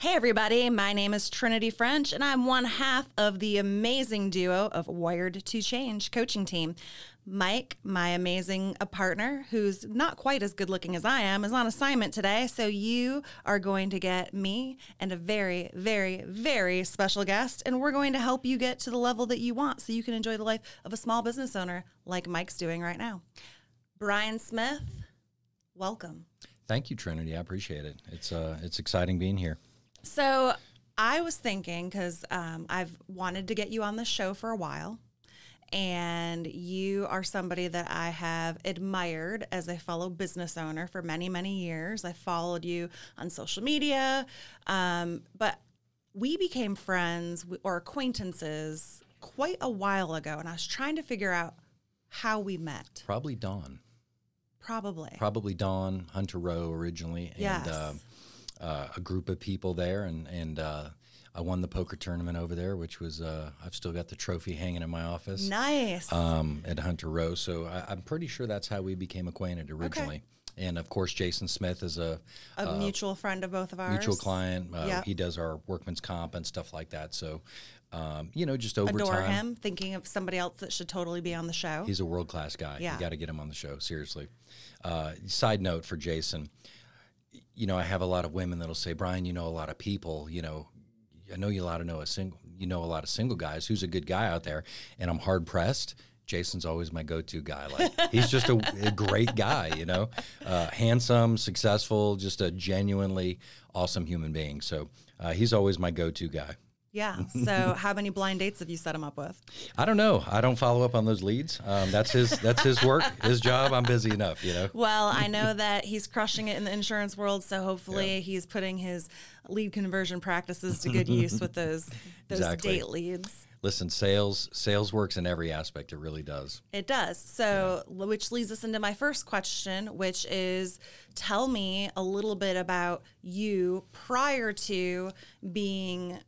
Hey, everybody, my name is Trinity French, and I'm one half of the amazing duo of Wired to Change coaching team. Mike, my amazing uh, partner, who's not quite as good looking as I am, is on assignment today. So you are going to get me and a very, very, very special guest, and we're going to help you get to the level that you want so you can enjoy the life of a small business owner like Mike's doing right now. Brian Smith, welcome. Thank you, Trinity. I appreciate it. It's uh, it's exciting being here. So I was thinking because um, I've wanted to get you on the show for a while, and you are somebody that I have admired as a fellow business owner for many, many years. I followed you on social media, um, but we became friends or acquaintances quite a while ago, and I was trying to figure out how we met. Probably Dawn. Probably. Probably Dawn, Hunter Rowe originally, and Yes. uh, uh, a group of people there, and and uh, I won the poker tournament over there, which was uh, I've still got the trophy hanging in my office. Nice. um, at Hunter Row. So I, I'm pretty sure that's how we became acquainted originally. And of course, Jason Smith is a a mutual friend of both of ours. mutual client. Uh, Yep. He does our workman's comp and stuff like that. So, um, you know, just over Adore time, him, thinking of somebody else that should totally be on the show. He's a world class guy. Yeah. You got to get him on the show, seriously. Uh, side note for Jason, you know, I have a lot of women that'll say, Brian, you know a lot of people, you know, I know you a lot of know a single, you know, a lot of single guys. Who's a good guy out there? And I'm hard pressed. Jason's always my go-to guy. Like he's just a, a great guy, you know, uh, handsome, successful, just a genuinely awesome human being. So uh, he's always my go-to guy. Yeah. So, how many blind dates have you set him up with? I don't know. I don't follow up on those leads. Um, that's his. That's his work. His job. I'm busy enough. You know. Well, I know that he's crushing it in the insurance world, so hopefully he's putting his lead conversion practices to good use with those those Exactly. date leads. Listen, sales. Sales works in every aspect. It really does. It does. So, which leads us into my first question, which is tell me a little bit about you prior to being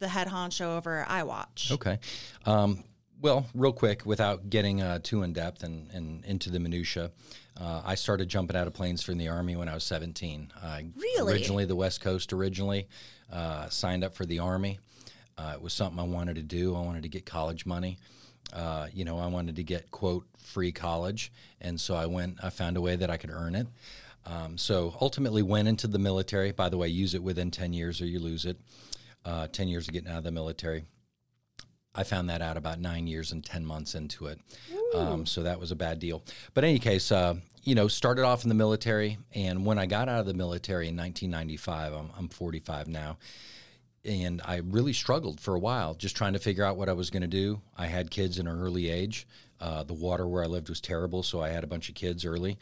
the head honcho over at iWatch. Okay. Um, well, real quick, without getting uh, too in depth and, and into the minutia, uh, I started jumping out of planes from the army when I was 17. I Really? Originally, the West Coast. Originally, uh, signed up for the army. Uh, it was something I wanted to do. I wanted to get college money. Uh, you know, I wanted to get quote free college, and so I went. I found a way that I could earn it. Um, so ultimately, went into the military. By the way, use it within 10 years or you lose it. Uh, 10 years of getting out of the military. I found that out about nine years and 10 months into it. Um, so that was a bad deal. But in any case, uh, you know, started off in the military. And when I got out of the military in 1995, I'm, I'm 45 now. And I really struggled for a while just trying to figure out what I was going to do. I had kids in an early age. Uh, the water where I lived was terrible, so I had a bunch of kids early.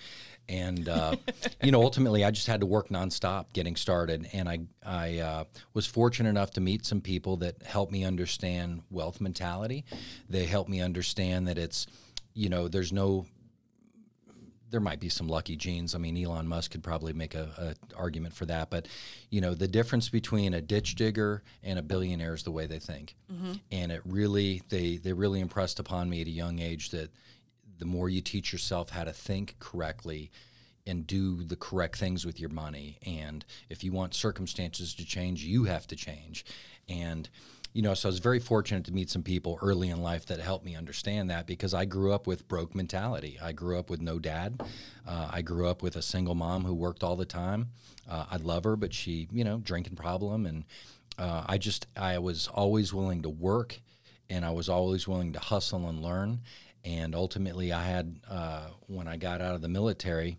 And, uh, you know, ultimately I just had to work nonstop getting started. And I, I uh, was fortunate enough to meet some people that helped me understand wealth mentality. They helped me understand that it's, you know, there's no there might be some lucky genes. I mean, Elon Musk could probably make a, a argument for that, but you know, the difference between a ditch digger and a billionaire is the way they think, mm-hmm. and it really they they really impressed upon me at a young age that the more you teach yourself how to think correctly and do the correct things with your money, and if you want circumstances to change, you have to change, and you know, so I was very fortunate to meet some people early in life that helped me understand that because I grew up with broke mentality. I grew up with no dad. Uh, I grew up with a single mom who worked all the time. Uh, I love her, but she, you know, drinking problem, and uh, I just I was always willing to work, and I was always willing to hustle and learn. And ultimately, I had uh, when I got out of the military.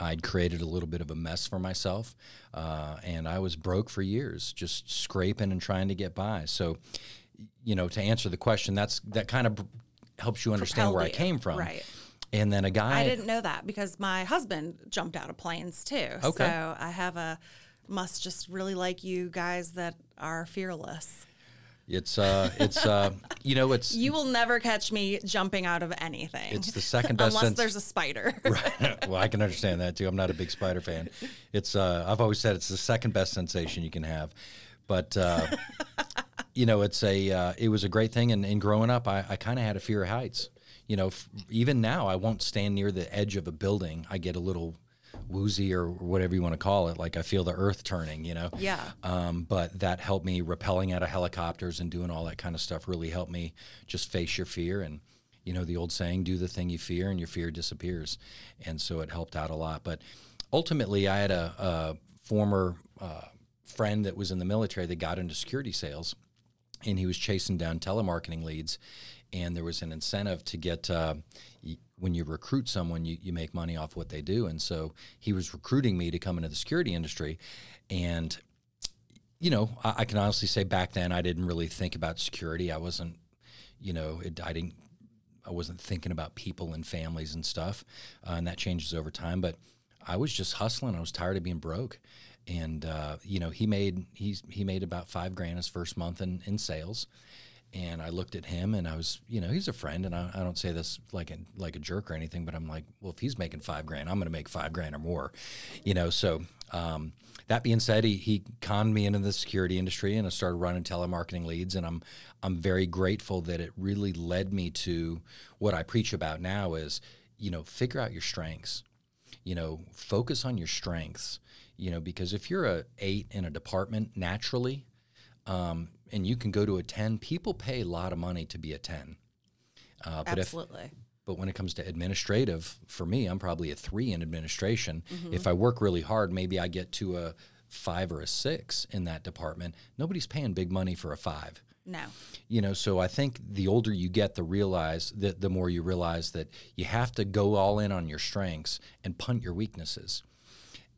I'd created a little bit of a mess for myself, uh, and I was broke for years, just scraping and trying to get by. So, you know, to answer the question, that's that kind of helps you understand where I came from. right. And then a guy, I didn't know that because my husband jumped out of planes too. Okay. So I have a must just really like you guys that are fearless. It's uh, it's uh, you know, it's You will never catch me jumping out of anything. It's the second best unless sense- there's a spider. well, I can understand that too. I'm not a big spider fan. It's uh, I've always said it's the second best sensation you can have, but uh, you know, it's a uh, it was a great thing. And, and growing up, I, I kind of had a fear of heights. You know, f- even now, I won't stand near the edge of a building. I get a little woozy or whatever you want to call it. Like I feel the earth turning, you know? Yeah. Um, but that helped me rappelling out of helicopters and doing all that kind of stuff really helped me just face your fear and you know the old saying do the thing you fear and your fear disappears and so it helped out a lot but ultimately i had a, a former uh, friend that was in the military that got into security sales and he was chasing down telemarketing leads and there was an incentive to get uh, when you recruit someone you, you make money off what they do. And so he was recruiting me to come into the security industry. And you know I, I can honestly say back then i didn't really think about security. I wasn't you know it, i didn't i wasn't thinking about people and families and stuff. Uh, and that changes over time. But i was just hustling. I was tired of being broke. And uh, you know he made he's he made about five grand his first month in, in sales and I looked at him and I was, you know, he's a friend, and I, I don't say this like a like a jerk or anything, but I'm like, well, if he's making five grand, I'm going to make five grand or more, you know. So um, that being said, he he conned me into the security industry, and I started running telemarketing leads, and I'm I'm very grateful that it really led me to what I preach about now is, you know, figure out your strengths, you know, focus on your strengths, you know, because if you're a eight in a department naturally, um, and you can go to a 10 people pay a lot of money to be a 10 uh, but if Absolutely. but when it comes to administrative for me i'm probably a three in administration Mm-hmm. if i work really hard maybe i get to a five or a six in that department nobody's paying big money for a five no. you know so i think the older you get the realize that the more you realize that you have to go all in on your strengths and punt your weaknesses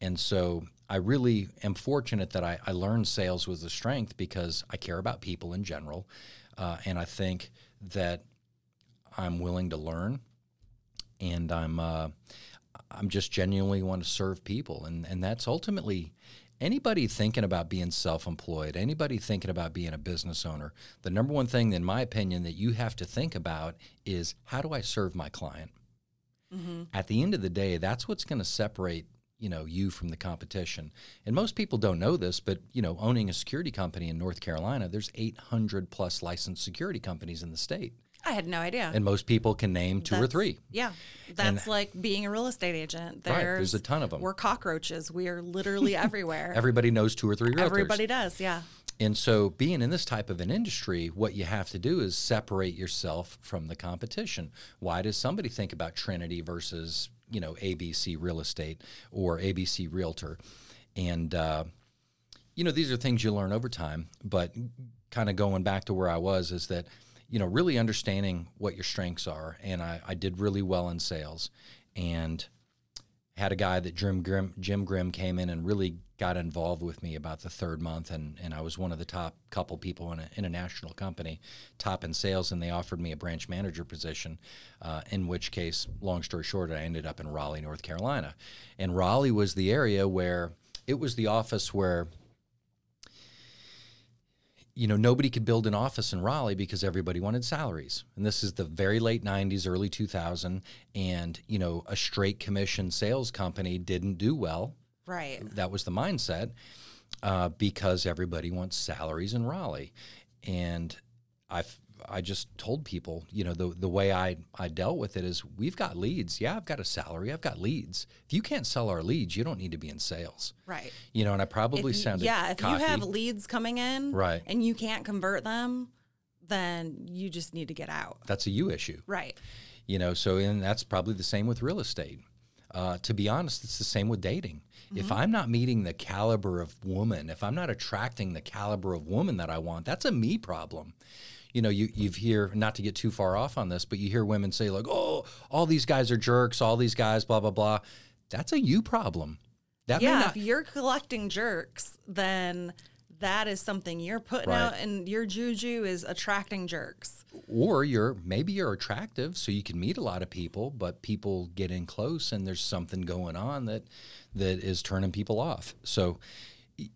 and so I really am fortunate that I, I learned sales was a strength because I care about people in general. Uh, and I think that I'm willing to learn and I'm, uh, I'm just genuinely want to serve people. And, and that's ultimately anybody thinking about being self employed, anybody thinking about being a business owner, the number one thing, in my opinion, that you have to think about is how do I serve my client? At the end of the day, that's what's going to separate you know you from the competition and most people don't know this but you know owning a security company in north carolina there's 800 plus licensed security companies in the state I had no idea. and most people can name two or three Yeah, that's like being a real estate agent. There's, Right, there's a ton of them We're cockroaches. We are literally everywhere. everybody knows two or three realtors Everybody does. Yeah. And so, being in this type of an industry, what you have to do is separate yourself from the competition. Why does somebody think about Trinity versus, you know, ABC Real Estate or ABC Realtor? And, uh, you know, these are things you learn over time. But kind of going back to where I was is that, you know, really understanding what your strengths are. And I, I did really well in sales. And, had a guy that Jim Grimm, Jim Grimm came in and really got involved with me about the third month, and, and I was one of the top couple people in, a, in a national company, top in sales, and they offered me a branch manager position. Uh, in which case, long story short, I ended up in Raleigh, North Carolina, and Raleigh was the area where it was the office where you know, nobody could build an office in Raleigh because everybody wanted salaries. And this is the very late 90s, early 2000. And, you know, a straight commission sales company didn't do well. Right. That was the mindset uh, because everybody wants salaries in Raleigh. And I I just told people, you know, the, the way I, I dealt with it is we've got leads. Yeah, I've got a salary. I've got leads. If you can't sell our leads, you don't need to be in sales. Right. You know, and I probably you- sounded yeah, if cocky. you have leads coming in Right. and you can't convert them, then you just need to get out. That's a you issue. Right. you know so and that's probably the same with real estate uh, to be honest it's the same with dating if i'm not meeting the caliber of woman if i'm not attracting the caliber of woman that i want that's a me problem you know you, you've hear not to get too far off on this but you hear women say like oh all these guys are jerks all these guys blah blah blah that's a you problem that yeah, not if you're collecting jerks, then that is something you're putting Right. out, and your juju is attracting jerks. or you're maybe you're attractive so you can meet a lot of people but people get in close and there's something going on that that is turning people off so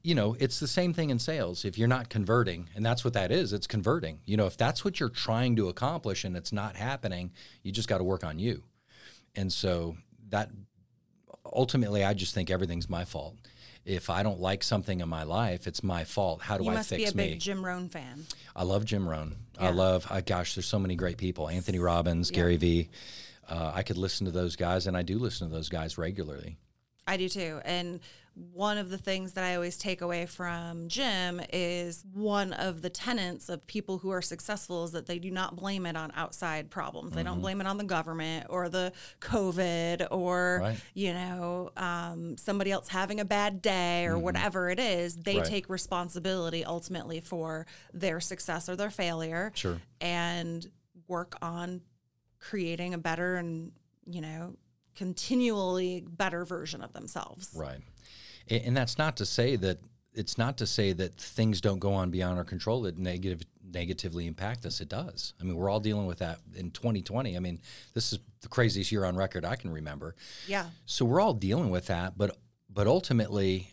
you know it's the same thing in sales if you're not converting and that's what that is it's converting you know if that's what you're trying to accomplish and it's not happening you just got to work on you and so that ultimately i just think everything's my fault if i don't like something in my life it's my fault how do You i must fix be a big me Jim Rohn fan. I love Jim Rohn. I love, uh, gosh, there's so many great people. Anthony Robbins, Gary Vee. Uh, I could listen to those guys, and I do listen to those guys regularly. I do too. And one of the things that I always take away from Jim is one of the tenets of people who are successful is that they do not blame it on outside problems. They Mm-hmm. don't blame it on the government or the COVID or, Right. you know, um, somebody else having a bad day or whatever it is. They Mm-hmm. Right. take responsibility ultimately for their success or their failure Sure. and work on creating a better and, you know, continually better version of themselves. Right. And that's not to say that it's not to say that things don't go on beyond our control that negative negatively impact us. It does. I mean, we're all dealing with that in 2020. I mean, this is the craziest year on record I can remember. Yeah. So we're all dealing with that, but but ultimately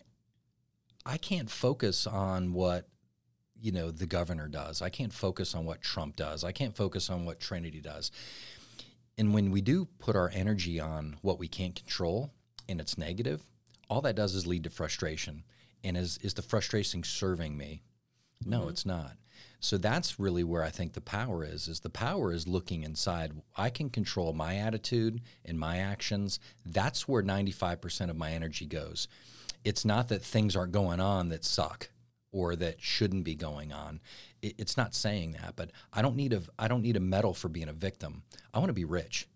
I can't focus on what you know the governor does. I can't focus on what Trump does. I can't focus on what Trinity does. And when we do put our energy on what we can't control and it's negative, all that does is lead to frustration. And is is the frustration serving me? No, mm-hmm. it's not. So that's really where I think the power is. Is the power is looking inside. I can control my attitude and my actions. That's where 95% of my energy goes. It's not that things aren't going on that suck or that shouldn't be going on. It, it's not saying that, but I don't need a I don't need a medal for being a victim. I want to be rich.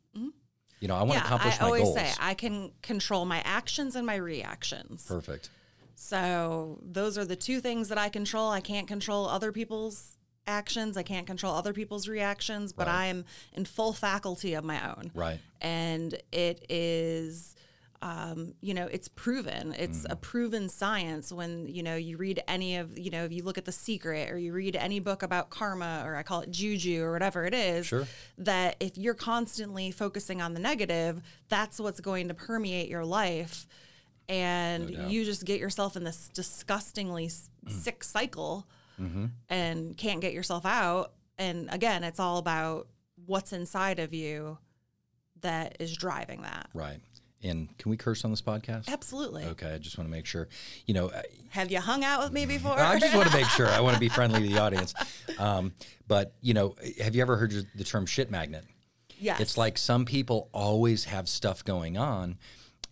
You know, I want to yeah, accomplish I my goals. I always say I can control my actions and my reactions. Perfect. So those are the two things that I control. I can't control other people's actions. I can't control other people's reactions, but Right. I am in full faculty of my own. Right. And it is, um, you know, it's proven. It's Mm. a proven science when, you know, you read any of, you know, if you look at The Secret or you read any book about karma or I call it juju or whatever it is, Sure. that if you're constantly focusing on the negative, that's what's going to permeate your life. And doubt. you just get yourself in this disgustingly s- sick cycle and can't get yourself out. And again, it's all about what's inside of you that is driving that. Right. And can we curse on this podcast? Absolutely. Okay, I just want to make sure. You know, Have you hung out with me before? I just want to make sure. I want to be friendly to the audience. Um, but you know, have you ever heard the term shit magnet? yes. It's like some people always have stuff going on.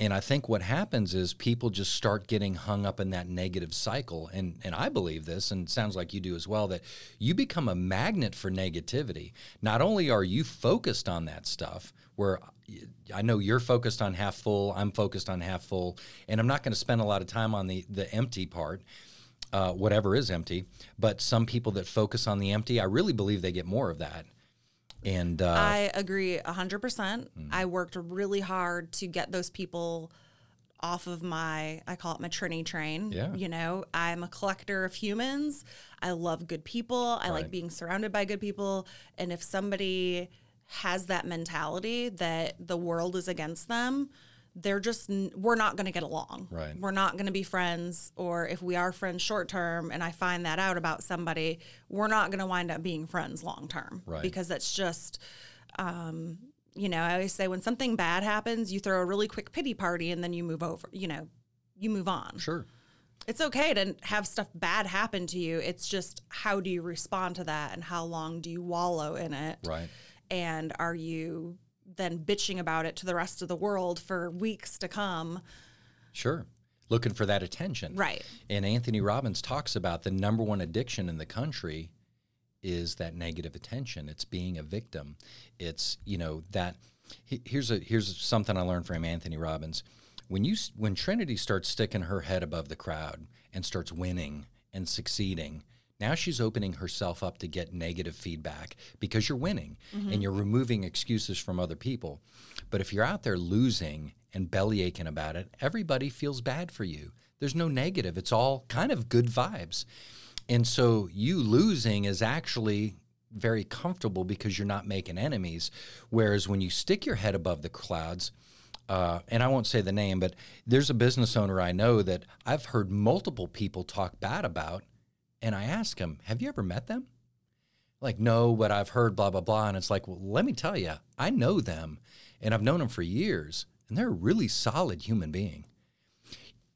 And I think what happens is people just start getting hung up in that negative cycle. And, and I believe this, and it sounds like you do as well, that you become a magnet for negativity. Not only are you focused on that stuff, where I know you're focused on half full, I'm focused on half full, and I'm not going to spend a lot of time on the, the empty part. Uh, whatever is empty, but some people that focus on the empty, I really believe they get more of that. And uh, I agree 100%. percent Mm. I worked really hard to get those people off of my, I call it my Trini train. Yeah. You know, I'm a collector of humans. I love good people. I like being surrounded by good people. And if somebody has that mentality that the world is against them, they're just, we're not going to get along. Right. We're not going to be friends. Or if we are friends short term and I find that out about somebody, we're not going to wind up being friends long term. Right. Because that's just, um, you know, I always say when something bad happens, you throw a really quick pity party and then you move over, you know, you move on. sure. It's okay to have stuff bad happen to you. It's just how do you respond to that and how long do you wallow in it? Right. And are you then bitching about it to the rest of the world for weeks to come? Sure. Looking for that attention. Right. And Anthony Robbins talks about the number one addiction in the country is that negative attention. It's being a victim. It's, you know, that he- here's a here's something I learned from Anthony Robbins. When you when Trinity starts sticking her head above the crowd and starts winning and succeeding, now she's opening herself up to get negative feedback because you're winning and you're removing excuses from other people. But if you're out there losing and belly aching about it, everybody feels bad for you. There's no negative. It's all kind of good vibes. And so you losing is actually very comfortable because you're not making enemies. Whereas when you stick your head above the clouds, uh, and I won't say the name, but there's a business owner I know that I've heard multiple people talk bad about. And I ask him, Have you ever met them? Like, no, but I've heard blah, blah, blah. And it's like, Well, let me tell you, I know them and I've known them for years, and they're a really solid human being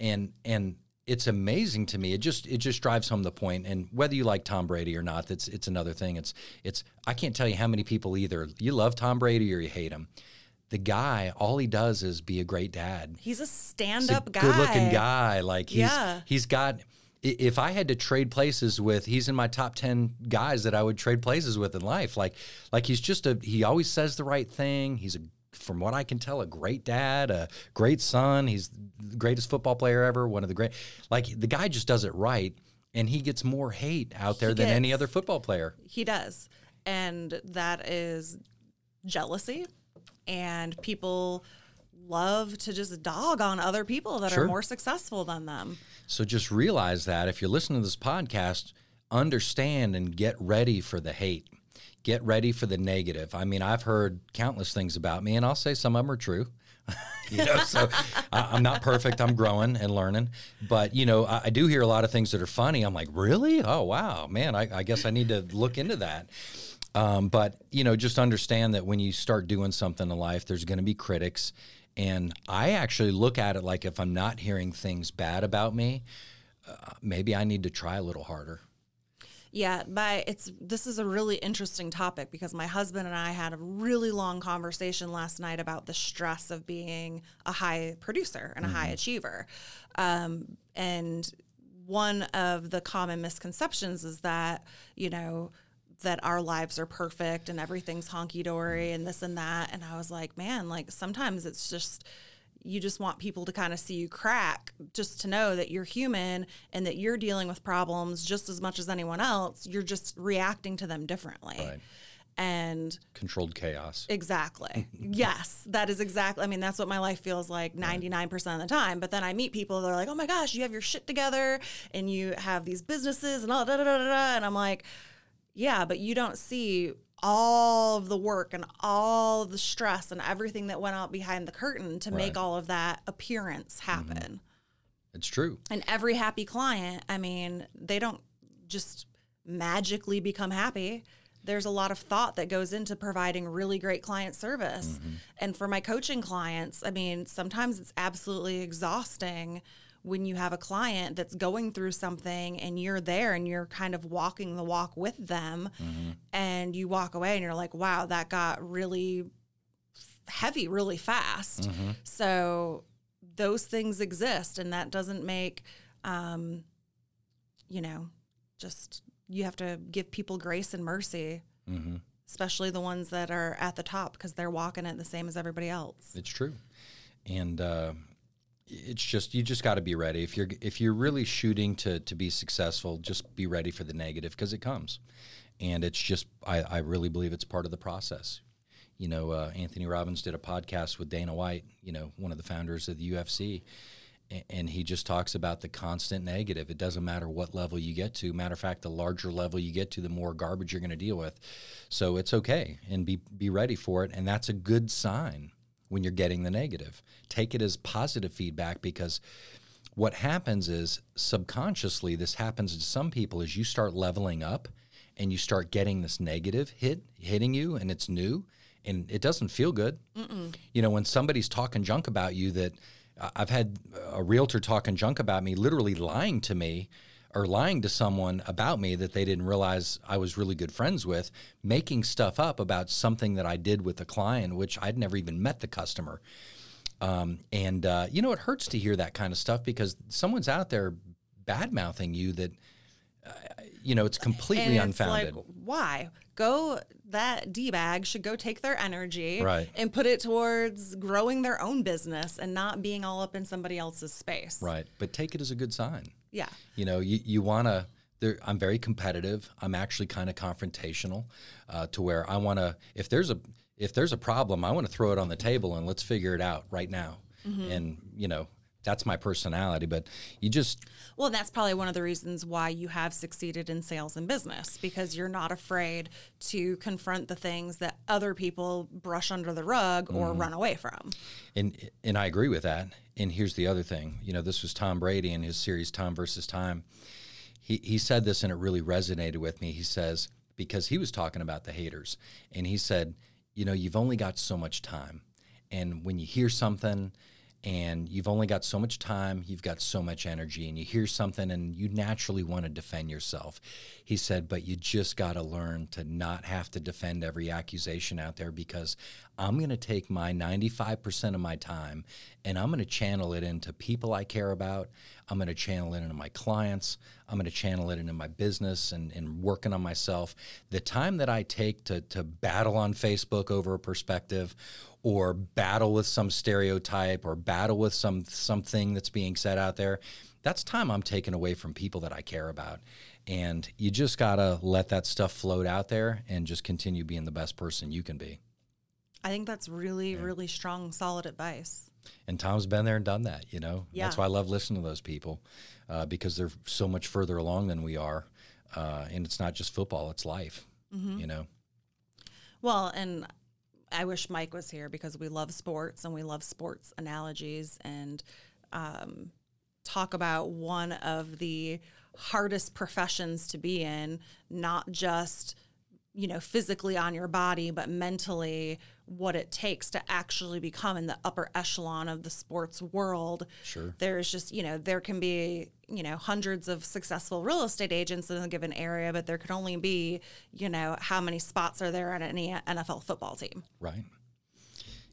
and and it's amazing to me. It just it just drives home the point. And whether you like Tom Brady or not, that's it's another thing. It's it's I can't tell you how many people either you love Tom Brady or you hate him. the guy, all he does is be a great dad. He's a He's stand a up guy. good looking guy. Like he's Yeah. he's got. If I had to trade places with, he's in my top ten guys that I would trade places with in life. Like, like he's just a. He always says the right thing. He's a, from what I can tell, a great dad, a great son. He's the greatest football player ever. One of the great. Like the guy just does it right, and he gets more hate out there than any other football player. He does. And that is jealousy. And people love to just dog on other people that Sure. are more successful than them. So just realize that if you're listening to this podcast, understand and get ready for the hate. Get ready for the negative. I mean, I've heard countless things about me, and I'll say some of them are true. you know, so I, I'm not perfect. I'm growing and learning, but you know, I, I do hear a lot of things that are funny. I'm like, really? Oh, wow, man. I, I guess I need to look into that. Um, but you know, just understand that when you start doing something in life, there's going to be critics, and I actually look at it like if I'm not hearing things bad about me, uh, maybe I need to try a little harder. Yeah, my it's this is a really interesting topic because my husband and I had a really long conversation last night about the stress of being a high producer and a high achiever. Um, and one of the common misconceptions is that, you know, that our lives are perfect and everything's honky dory mm-hmm. and this and that. And I was like, man, like sometimes it's just you just want people to kind of see you crack just to know that you're human and that you're dealing with problems just as much as anyone else. You're just reacting to them differently. Right. And Controlled chaos. exactly. yes, that is exactly. I mean, that's what my life feels like 99% of the time. But then I meet people that are like, oh my gosh, you have your shit together and you have these businesses and all da da da da. da. And I'm like, yeah, but you don't see all of the work and all of the stress and everything that went out behind the curtain to make all of that appearance mm-hmm. happen. It's true. And every happy client, I mean, they don't just magically become happy. There's a lot of thought that goes into providing really great client service. Mm-hmm. And for my coaching clients, I mean, sometimes it's absolutely exhausting when you have a client that's going through something and you're there and you're kind of walking the walk with them and you walk away and you're like, wow, that got really heavy really fast. So those things exist, and that doesn't make, um, you know, just you have to give people grace and mercy, hmm especially the ones that are at the top because they're walking it the same as everybody else. It's true, and uh, it's just you just got to be ready. If you're if you're really shooting to to be successful, just be ready for the negative because it comes, and it's just I, I really believe it's part of the process. You know, uh, Anthony Robbins did a podcast with Dana White, you know, one of the founders of the UFC, a- and he just talks about the constant negative. It doesn't matter what level you get to. Matter of fact, the larger level you get to, the more garbage you're going to deal with. So it's okay, and be be ready for it, and that's a good sign when you're getting the negative. Take it as positive feedback because what happens is subconsciously this happens to some people as you start leveling up and you start getting this negative hit hitting you and it's new and it doesn't feel good. You know, when somebody's talking junk about you that I- I've had a realtor talking junk about me, literally lying to me or lying to someone about me that they didn't realize I was really good friends with, making stuff up about something that I did with a client, which I'd never even met the customer. Um, and uh, you know, it hurts to hear that kind of stuff because someone's out there bad mouthing you that, uh, you know, it's completely and it's unfounded. like, why? Go that D bag should go take their energy Right. and put it towards growing their own business and not being all up in somebody else's space. right. But take it as a good sign. Yeah. You know, you, you want to. I'm very competitive. I'm actually kind of confrontational, uh, to where I want to. If there's a if there's a problem, I want to throw it on the table and let's figure it out right now. And you know, that's my personality. But you just Well, that's probably one of the reasons why you have succeeded in sales and business because you're not afraid to confront the things that other people brush under the rug or Mm-hmm. run away from. And and I agree with that. And here's the other thing. You know, this was Tom Brady in his series Tom versus Time. He he said this and it really resonated with me. He says because he was talking about the haters and he said, you know, you've only got so much time. And when you hear something and you've only got so much time, you've got so much energy, and you hear something and you naturally want to defend yourself. He said, but you just got to learn to not have to defend every accusation out there because I'm going to take my 95% of my time and I'm going to channel it into people I care about. I'm going to channel it into my clients. I'm going to channel it into my business and, and working on myself. The time that I take to, to battle on Facebook over a perspective or battle with some stereotype or battle with some something that's being said out there, that's time I'm taking away from people that I care about. And you just got to let that stuff float out there and just continue being the best person you can be. I think that's really, yeah. really strong, solid advice. And Tom's been there and done that, you know? Yeah. That's why I love listening to those people uh, because they're so much further along than we are. Uh, and it's not just football, it's life, mm-hmm. you know? Well, and I wish Mike was here because we love sports and we love sports analogies and um, talk about one of the hardest professions to be in, not just you know physically on your body but mentally what it takes to actually become in the upper echelon of the sports world sure there's just you know there can be you know hundreds of successful real estate agents in a given area but there can only be you know how many spots are there on any NFL football team right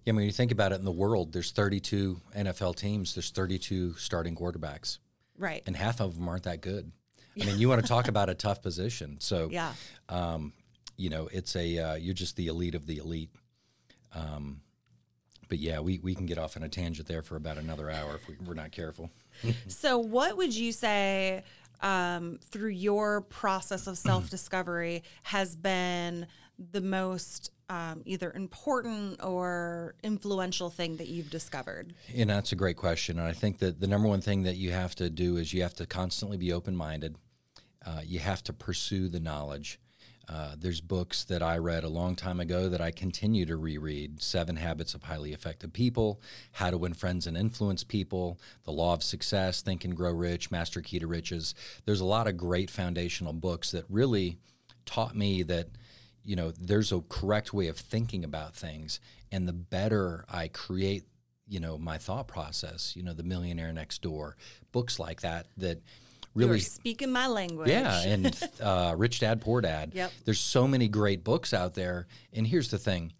yeah, I mean, when you think about it in the world, there's 32 NFL teams, there's 32 starting quarterbacks. Right. And half of them aren't that good. I mean, you want to talk about a tough position. So, yeah. Um, you know, it's a uh, you're just the elite of the elite. Um, but yeah, we, we can get off on a tangent there for about another hour if we, we're not careful. so, what would you say um, through your process of self discovery has been the most um, either important or influential thing that you've discovered? And that's a great question. And I think that the number one thing that you have to do is you have to constantly be open minded. Uh, you have to pursue the knowledge. Uh, there's books that I read a long time ago that I continue to reread Seven Habits of Highly Effective People, How to Win Friends and Influence People, The Law of Success, Think and Grow Rich, Master Key to Riches. There's a lot of great foundational books that really taught me that you know there's a correct way of thinking about things and the better i create you know my thought process you know the millionaire next door books like that that really speaking my language. Yeah, and uh, Rich Dad Poor Dad. Yep. There's so many great books out there, and here's the thing: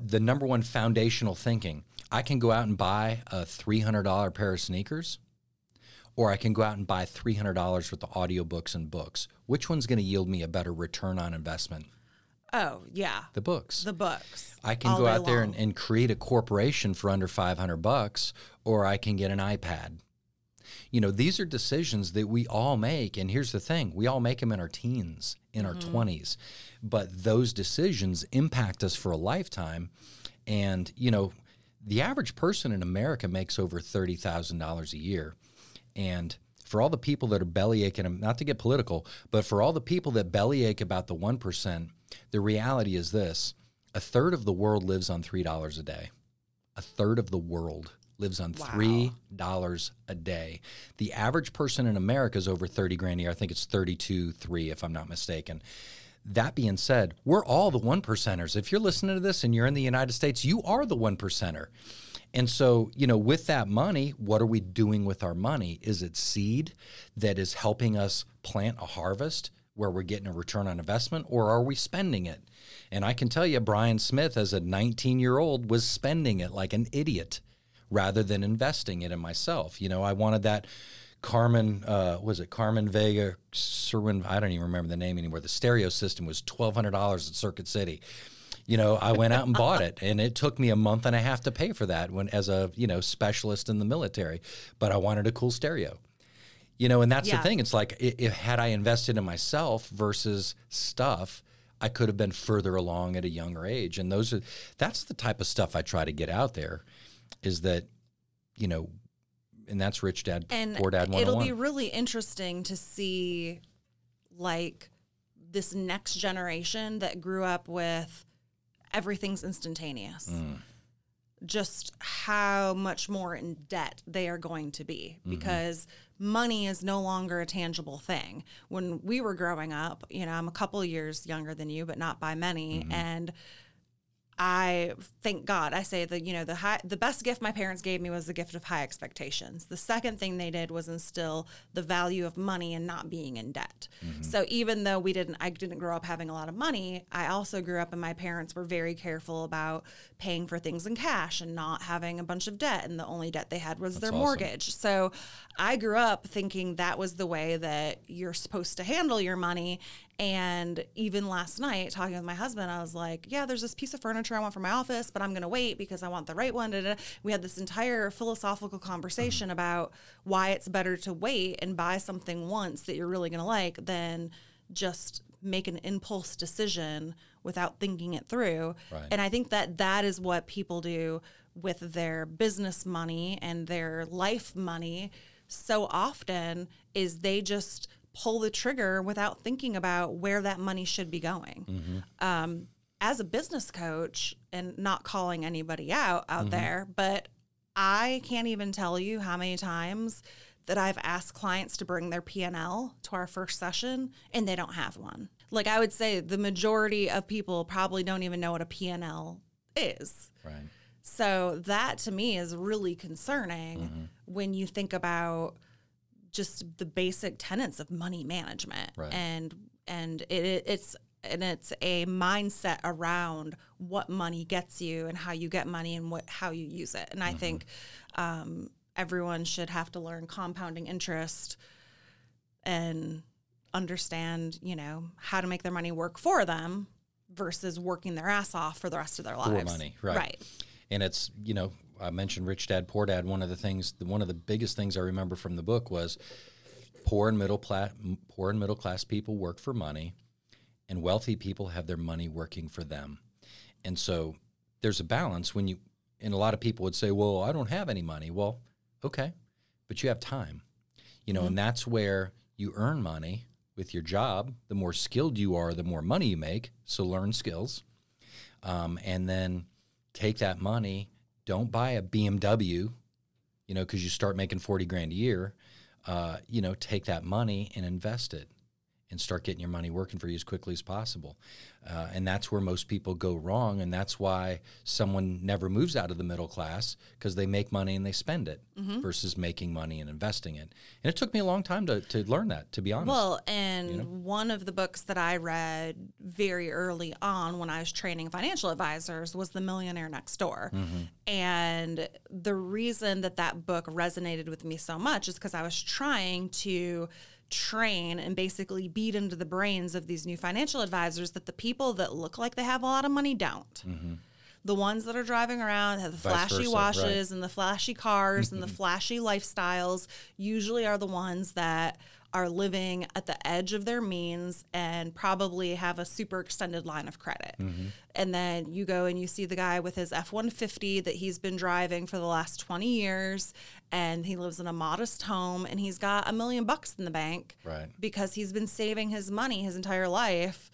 the number one foundational thinking. I can go out and buy a three hundred dollar pair of sneakers, or I can go out and buy three hundred dollars worth of audiobooks and books. Which one's going to yield me a better return on investment? Oh yeah, the books. The books. I can go out there and, and, create a corporation for under five hundred bucks, or I can get an iPad you know, these are decisions that we all make. And here's the thing we all make them in our teens, in mm-hmm. our 20s. But those decisions impact us for a lifetime. And, you know, the average person in America makes over $30,000 a year. And for all the people that are belly aching, not to get political, but for all the people that bellyache about the 1%, the reality is this a third of the world lives on $3 a day. A third of the world lives on wow. three dollars a day. The average person in America is over thirty grand a year. I think it's thirty-two three, if I'm not mistaken. That being said, we're all the one percenters. If you're listening to this and you're in the United States, you are the one percenter. And so, you know, with that money, what are we doing with our money? Is it seed that is helping us plant a harvest where we're getting a return on investment, or are we spending it? And I can tell you, Brian Smith, as a 19 year old, was spending it like an idiot rather than investing it in myself. You know, I wanted that Carmen, uh, was it Carmen Vega, Serwin? I don't even remember the name anymore. The stereo system was twelve hundred dollars at Circuit City. You know, I went out and bought it, and it took me a month and a half to pay for that when, as a you know specialist in the military. But I wanted a cool stereo. You know, and that's yeah. the thing. It's like, if, had I invested in myself versus stuff, I could have been further along at a younger age. And those are that's the type of stuff I try to get out there is that you know and that's rich dad and poor dad 101. it'll be really interesting to see like this next generation that grew up with everything's instantaneous mm. just how much more in debt they are going to be mm-hmm. because money is no longer a tangible thing when we were growing up you know i'm a couple years younger than you but not by many mm-hmm. and I thank God. I say that you know the high, the best gift my parents gave me was the gift of high expectations. The second thing they did was instill the value of money and not being in debt. Mm-hmm. So even though we didn't, I didn't grow up having a lot of money. I also grew up and my parents were very careful about paying for things in cash and not having a bunch of debt. And the only debt they had was their awesome. mortgage. So I grew up thinking that was the way that you're supposed to handle your money. And even last night, talking with my husband, I was like, Yeah, there's this piece of furniture I want for my office, but I'm going to wait because I want the right one. Da. We had this entire philosophical conversation mm-hmm. about why it's better to wait and buy something once that you're really going to like than just make an impulse decision without thinking it through. Right. And I think that that is what people do with their business money and their life money so often is they just pull the trigger without thinking about where that money should be going. Mm-hmm. Um, as a business coach, and not calling anybody out out mm-hmm. there, but I can't even tell you how many times that I've asked clients to bring their P&L to our first session and they don't have one. Like I would say the majority of people probably don't even know what a P&L is. Right. So that to me is really concerning mm-hmm. when you think about just the basic tenets of money management Right. and and it, it's and it's a mindset around what money gets you and how you get money and what how you use it. And I think um, everyone should have to learn compounding interest and understand, you know, how to make their money work for them versus working their ass off for the rest of their lives. money, right. Right. and it's you know I mentioned Rich Dad Poor Dad. One of the things, one of the biggest things I remember from the book was poor and middle class, poor and middle class people work for money, and wealthy people have their money working for them. And so there's a balance when you. And a lot of people would say, "Well, I don't have any money." Well, okay, but you have time, you know, and that's where you earn money with your job. The more skilled you are, the more money you make. So learn skills um, and then take that money. Don't buy a BMW, you know, because you start making forty grand a year. Uh, you know, take that money and invest it, and start getting your money working for you as quickly as possible. Uh, and that's where most people go wrong, and that's why someone never moves out of the middle class because they make money and they spend it versus making money and investing it. And it took me a long time to, to learn that, to be honest. Well, and one of the books that I read very early on when I was training financial advisors was The Millionaire Next Door. And the reason that that book resonated with me so much is because I was trying to train and basically beat into the brains of these new financial advisors that the people that look like they have a lot of money don't. Mm-hmm. The ones that are driving around have the Vice flashy versa, washes and the flashy cars and the flashy lifestyles usually are the ones that are living at the edge of their means and probably have a super extended line of credit. Mm-hmm. And then you go and you see the guy with his F 150 that he's been driving for the last 20 years and he lives in a modest home and he's got a million bucks in the bank Right. because he's been saving his money his entire life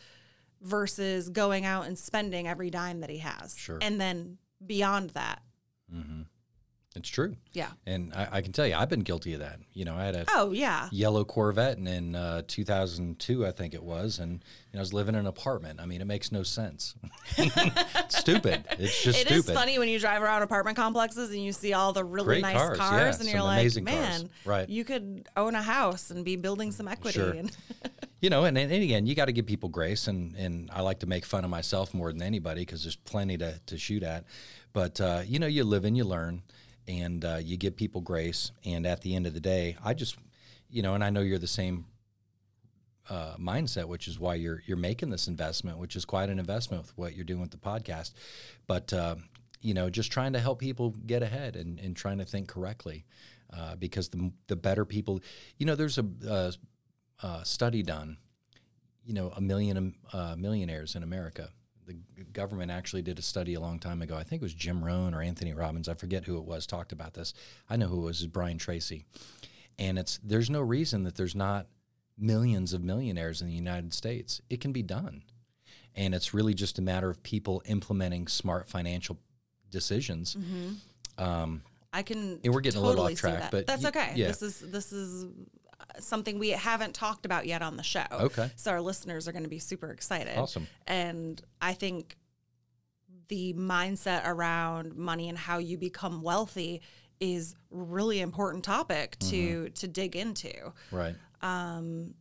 versus going out and spending every dime that he has. Sure. And then beyond that. Mm-hmm. It's true. Yeah. And I, I can tell you, I've been guilty of that. You know, I had a Oh, yeah. yellow Corvette and in uh, 2002, I think it was, and you know, I was living in an apartment. I mean, it makes no sense. it's stupid. It's just It is stupid. funny when you drive around apartment complexes and you see all the really Great nice cars, cars, yeah, and you're like, cars. man, Right. you could own a house and be building some equity. Sure. And You know, and, and again, you got to give people grace, and and I like to make fun of myself more than anybody because there's plenty to to shoot at. But uh, you know, you live and you learn, and uh, you give people grace. And at the end of the day, I just, you know, and I know you're the same uh, mindset, which is why you're you're making this investment, which is quite an investment with what you're doing with the podcast. But uh, you know, just trying to help people get ahead and, and trying to think correctly, uh, because the the better people, you know, there's a, study done. You know, a million uh, millionaires in America. The government actually did a study a long time ago. I think it was Jim Rohn or Anthony Robbins. I forget who it was. Talked about this. I know who it was. Is Brian Tracy, and it's there's no reason that there's not millions of millionaires in the United States. It can be done. And it's really just a matter of people implementing smart financial decisions. Um, I can. And we're getting a little off track, that. but that's okay. yeah. This is this is something we haven't talked about yet on the show. Okay. So our listeners are going to be super excited. Awesome. And I think the mindset around money and how you become wealthy is really important topic to to dig into. Right. Um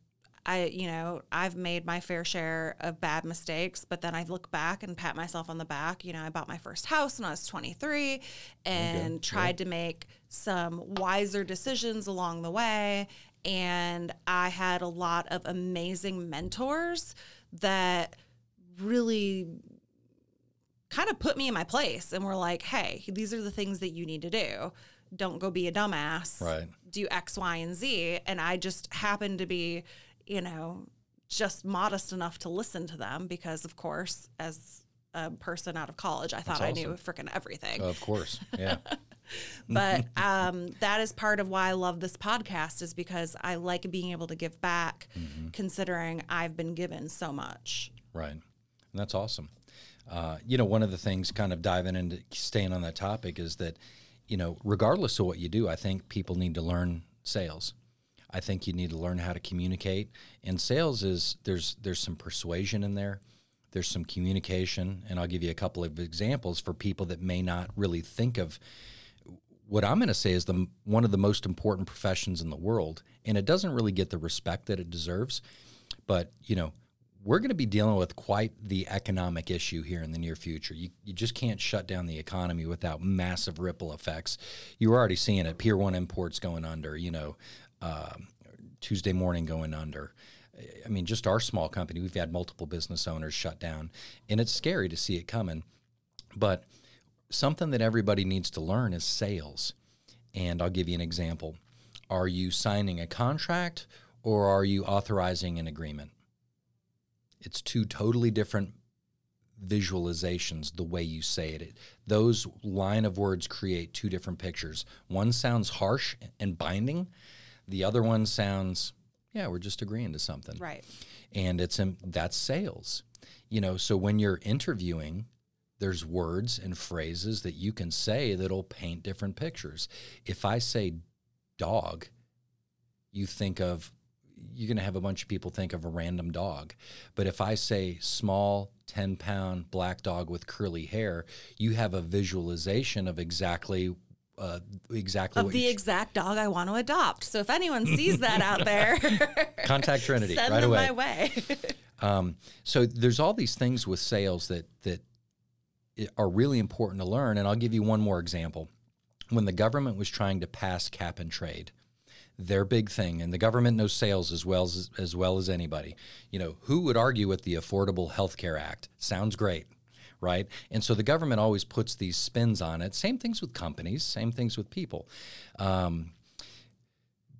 I, you know, I've made my fair share of bad mistakes, but then I look back and pat myself on the back. You know, I bought my first house when I was 23 and tried to make some wiser decisions along the way. And I had a lot of amazing mentors that really kind of put me in my place and were like, hey, these are the things that you need to do. Don't go be a dumbass. Right. Do X, Y, and Z. And I just happened to be, you know, just modest enough to listen to them because, of course, as a person out of college, I thought I knew freaking everything. Of course. Yeah. but um, that is part of why I love this podcast is because I like being able to give back, considering I've been given so much. Right. And that's awesome. Uh, you know, one of the things kind of diving into staying on that topic is that, you know, regardless of what you do, I think people need to learn sales. I think you need to learn how to communicate. And sales is there's there's some persuasion in there. There's some communication, and I'll give you a couple of examples for people that may not really think of what I'm going to say is the one of the most important professions in the world, and it doesn't really get the respect that it deserves. But you know, we're going to be dealing with quite the economic issue here in the near future. You, you just can't shut down the economy without massive ripple effects. You're already seeing it. Pier One imports going under. You know, uh, Tuesday morning going under. I mean, just our small company, we've had multiple business owners shut down, and it's scary to see it coming. But something that everybody needs to learn is sales. And I'll give you an example. Are you signing a contract or are you authorizing an agreement? It's two totally different visualizations the way you say it. Those line of words create two different pictures. One sounds harsh and binding, the other one sounds, yeah, we're just agreeing to something Right. and it's in, that's sales you know so when you're interviewing there's words and phrases that you can say that'll paint different pictures if i say dog you think of you're going to have a bunch of people think of a random dog but if i say small 10 pound black dog with curly hair you have a visualization of exactly uh, exactly Of what the you exact dog I want to adopt. So if anyone sees that out there, contact trinity send right them away my way. Um, so there's all these things with sales that that are really important to learn. And I'll give you one more example. When the government was trying to pass cap and trade, their big thing, and the government knows sales as well as as well as anybody. You know, who would argue with the Affordable Health Care Act? Sounds great. Right. And so the government always puts these spins on it. Same things with companies, same things with people. Um,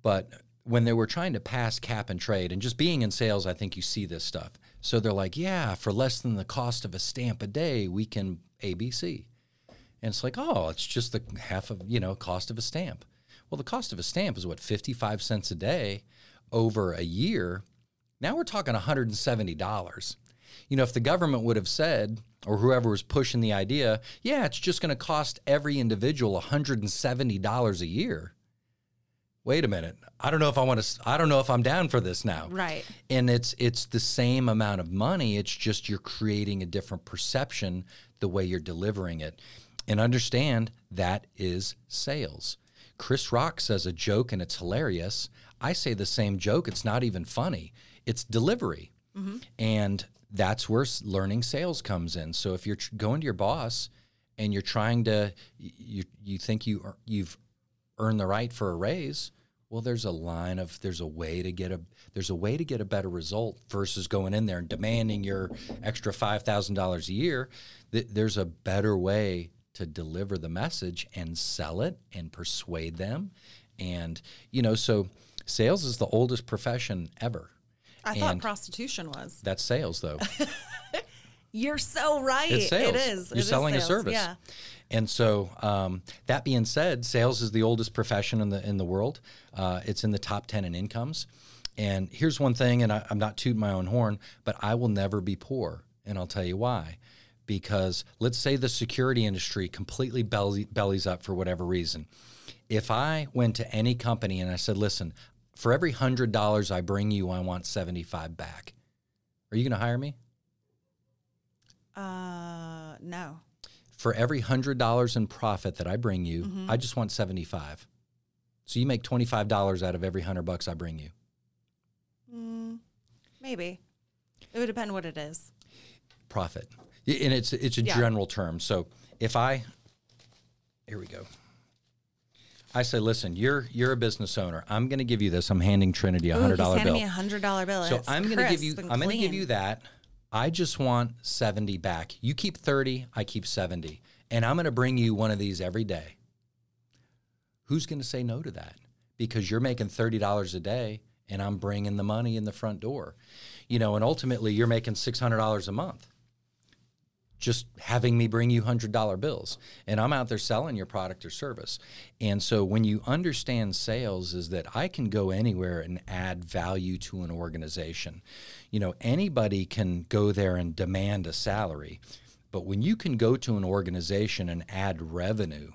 but when they were trying to pass cap and trade and just being in sales i think you see this stuff so they're like yeah for less than the cost of a stamp a day we can abc and it's like oh it's just the half of you know cost of a stamp. Well the cost of a stamp is what 55 cents a day over a year. Now we're talking $170 you know if the government would have said or whoever was pushing the idea yeah it's just going to cost every individual $170 a year wait a minute. I don't know if i want to i don't know if i'm down for this now. Right. and it's it's the same amount of money. It's just you're creating a different perception the way you're delivering it. And understand that is sales. Chris rock says a joke and it's hilarious. I say the same joke. It's not even funny. It's delivery. Mm-hmm. And that's where learning sales comes in. So if you're tr- going to your boss and you're trying to you you think you are, you've earn the right for a raise well there's a line of there's a way to get a there's a way to get a better result versus going in there and demanding your extra $5000 a year. There's a better way to deliver the message and sell it and persuade them. And you know so sales is the oldest profession ever. I thought prostitution was. that's sales though You're so right. It's sales. It is. You're It is selling a sales. service. Yeah. And so, um, that being said, sales is the oldest profession in the in the world. Uh, it's in the top ten in incomes. And here's one thing, and I, I'm not tooting my own horn, but I will never be poor, and I'll tell you why. Because let's say the security industry completely belly, bellies up for whatever reason. If I went to any company and I said, "Listen, for every hundred dollars I bring you, I want seventy five back," are you going to hire me? Uh, no. For every hundred dollars in profit that I bring you, Mm-hmm. I just want seventy five. So you make twenty five dollars out of every hundred bucks I bring you. Mm, maybe. It would depend what it is. profit. And it's it's a Yeah. general term. So if I here we go. I say, listen, you're you're a business owner. I'm going to give you this. I'm handing Trinity a hundred dollar handing bill. me a hundred dollar bill. so It's I'm going to give you. I'm going to give you that. I just want seventy back. You keep thirty. I keep seventy, and I'm going to bring you one of these every day. Who's going to say no to that? Because you're making thirty dollars a day, and I'm bringing the money in the front door. You know, and ultimately, you're making six hundred dollars a month just having me bring you hundred dollar bills and i'm out there selling your product or service and so when you understand sales is that i can go anywhere and add value to an organization you know anybody can go there and demand a salary but when you can go to an organization and add revenue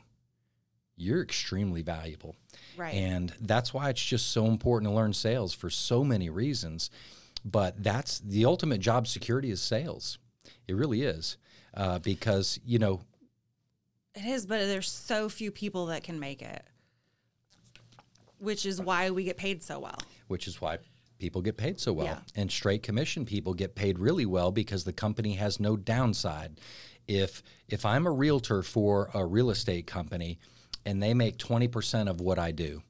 you're extremely valuable Right. and that's why it's just so important to learn sales for so many reasons. But that's the ultimate job security is sales. It really is. Uh, because, you know, It is, but there's so few people that can make it, which is why we get paid so well. which is why people get paid so well. Yeah. And straight commission people get paid really well because the company has no downside. If if I'm a realtor for a real estate company and they make 20% of what I do,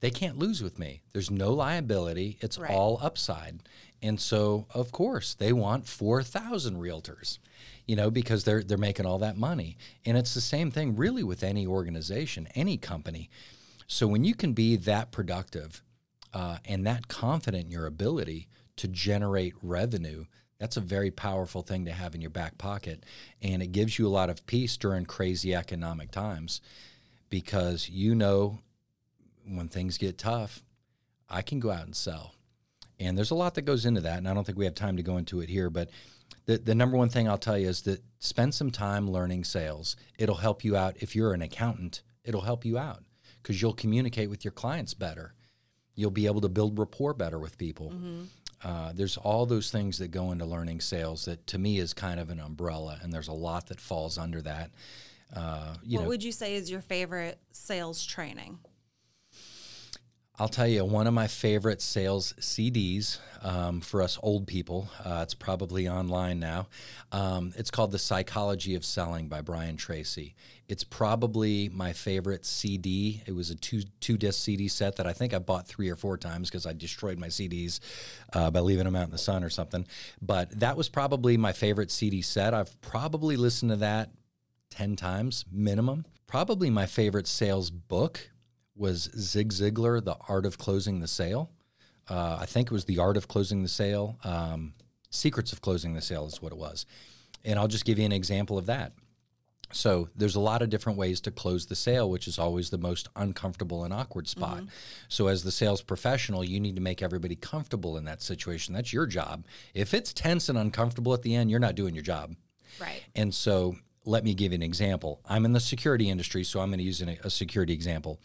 they can't lose with me. There's no liability. It's Right. all upside. And so, of course, they want 4,000 realtors, you know, because they're they're making all that money. And it's the same thing really with any organization, any company. So when you can be that productive uh, and that confident in your ability to generate revenue, that's a very powerful thing to have in your back pocket. And it gives you a lot of peace during crazy economic times because you know when things get tough, I can go out and sell. And there's a lot that goes into that. And I don't think we have time to go into it here. But the, the number one thing I'll tell you is that spend some time learning sales. It'll help you out. If you're an accountant, it'll help you out because you'll communicate with your clients better. You'll be able to build rapport better with people. Uh, there's all those things that go into learning sales that to me is kind of an umbrella. And there's a lot that falls under that. Uh, you what know, would you say is your favorite sales training? I'll tell you, one of my favorite sales CDs um, for us old people, uh, it's probably online now. Um, it's called The Psychology of Selling by Brian Tracy. It's probably my favorite CD. It was a two, two disc CD set that I think I bought three or four times because I destroyed my CDs uh, by leaving them out in the sun or something. But that was probably my favorite CD set. I've probably listened to that 10 times minimum. Probably my favorite sales book was Zig Ziglar, The Art of Closing the Sale. Uh, I think it was The Art of Closing the Sale. Um, Secrets of Closing the Sale is what it was. And I'll just give you an example of that. So there's a lot of different ways to close the sale, which is always the most uncomfortable and awkward spot. So as the sales professional, you need to make everybody comfortable in that situation. That's your job. If it's tense and uncomfortable at the end, you're not doing your job. Right. And so let me give you an example. I'm in the security industry, so I'm going to use an, a security example.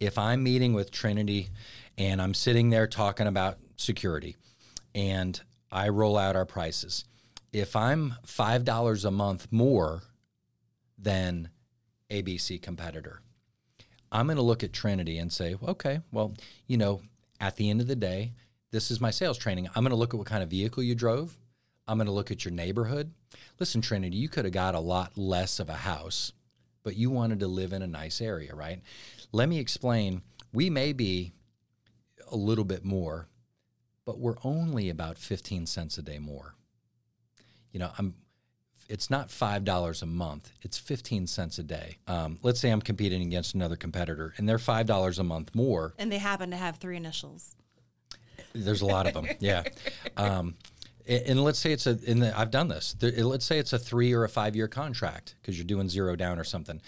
If I'm meeting with Trinity and I'm sitting there talking about security and I roll out our prices, if I'm $5 a month more than ABC competitor, I'm going to look at Trinity and say, okay, well, you know, at the end of the day, this is my sales training. I'm going to look at what kind of vehicle you drove. I'm going to look at your neighborhood. Listen, Trinity, you could have got a lot less of a house, but you wanted to live in a nice area, right? Let me explain. We may be a little bit more, but we're only about 15 cents a day more. You know, I'm it's not five dollars a month; it's fifteen cents a day. Um, let's say I'm competing against another competitor, and they're five dollars a month more. And they happen to have three initials. There's a lot of them, yeah. Um, and let's say it's a. In the, I've done this. There, let's say it's a three or a five year contract because you're doing zero down or something.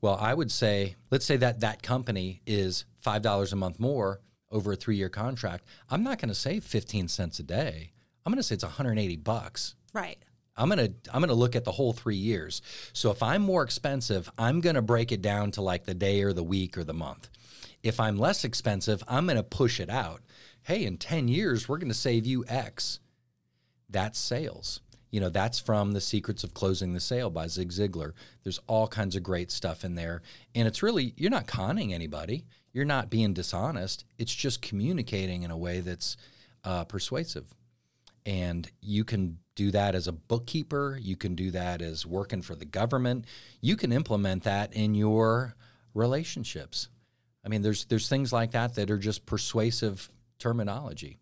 Well, I would say, let's say that that company is five dollars a month more over a three year contract. I'm not going to say fifteen cents a day. I'm going to say it's 180 bucks. Right. I'm gonna I'm gonna look at the whole three years. So if I'm more expensive, I'm gonna break it down to like the day or the week or the month. If I'm less expensive, I'm gonna push it out. Hey, in 10 years, we're gonna save you X. That's sales. You know, that's from The Secrets of Closing the Sale by Zig Ziglar. There's all kinds of great stuff in there. And it's really, you're not conning anybody, you're not being dishonest. It's just communicating in a way that's uh, persuasive. And you can do that as a bookkeeper, you can do that as working for the government, you can implement that in your relationships. I mean, there's there's things like that that are just persuasive terminology.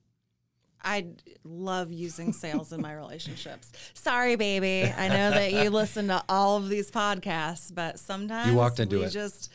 I love using sales in my relationships. Sorry, baby. I know that you listen to all of these podcasts, but sometimes You walked into we it. just,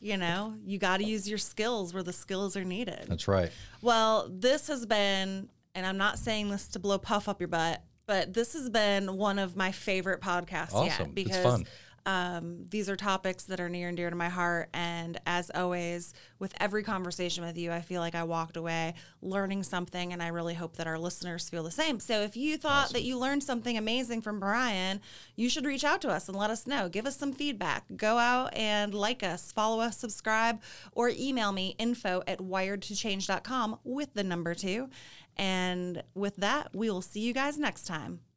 you know, you got to use your skills where the skills are needed. That's right. Well, this has been, and I'm not saying this to blow puff up your butt, but this has been one of my favorite podcasts Awesome. yet It's because fun. Um, these are topics that are near and dear to my heart. And as always, with every conversation with you, I feel like I walked away learning something, and I really hope that our listeners feel the same. So if you thought that you learned something amazing from Brian, you should reach out to us and let us know. Give us some feedback. Go out and like us, follow us, subscribe, or email me info at wiredtochange.com with the number two. And with that, we will see you guys next time.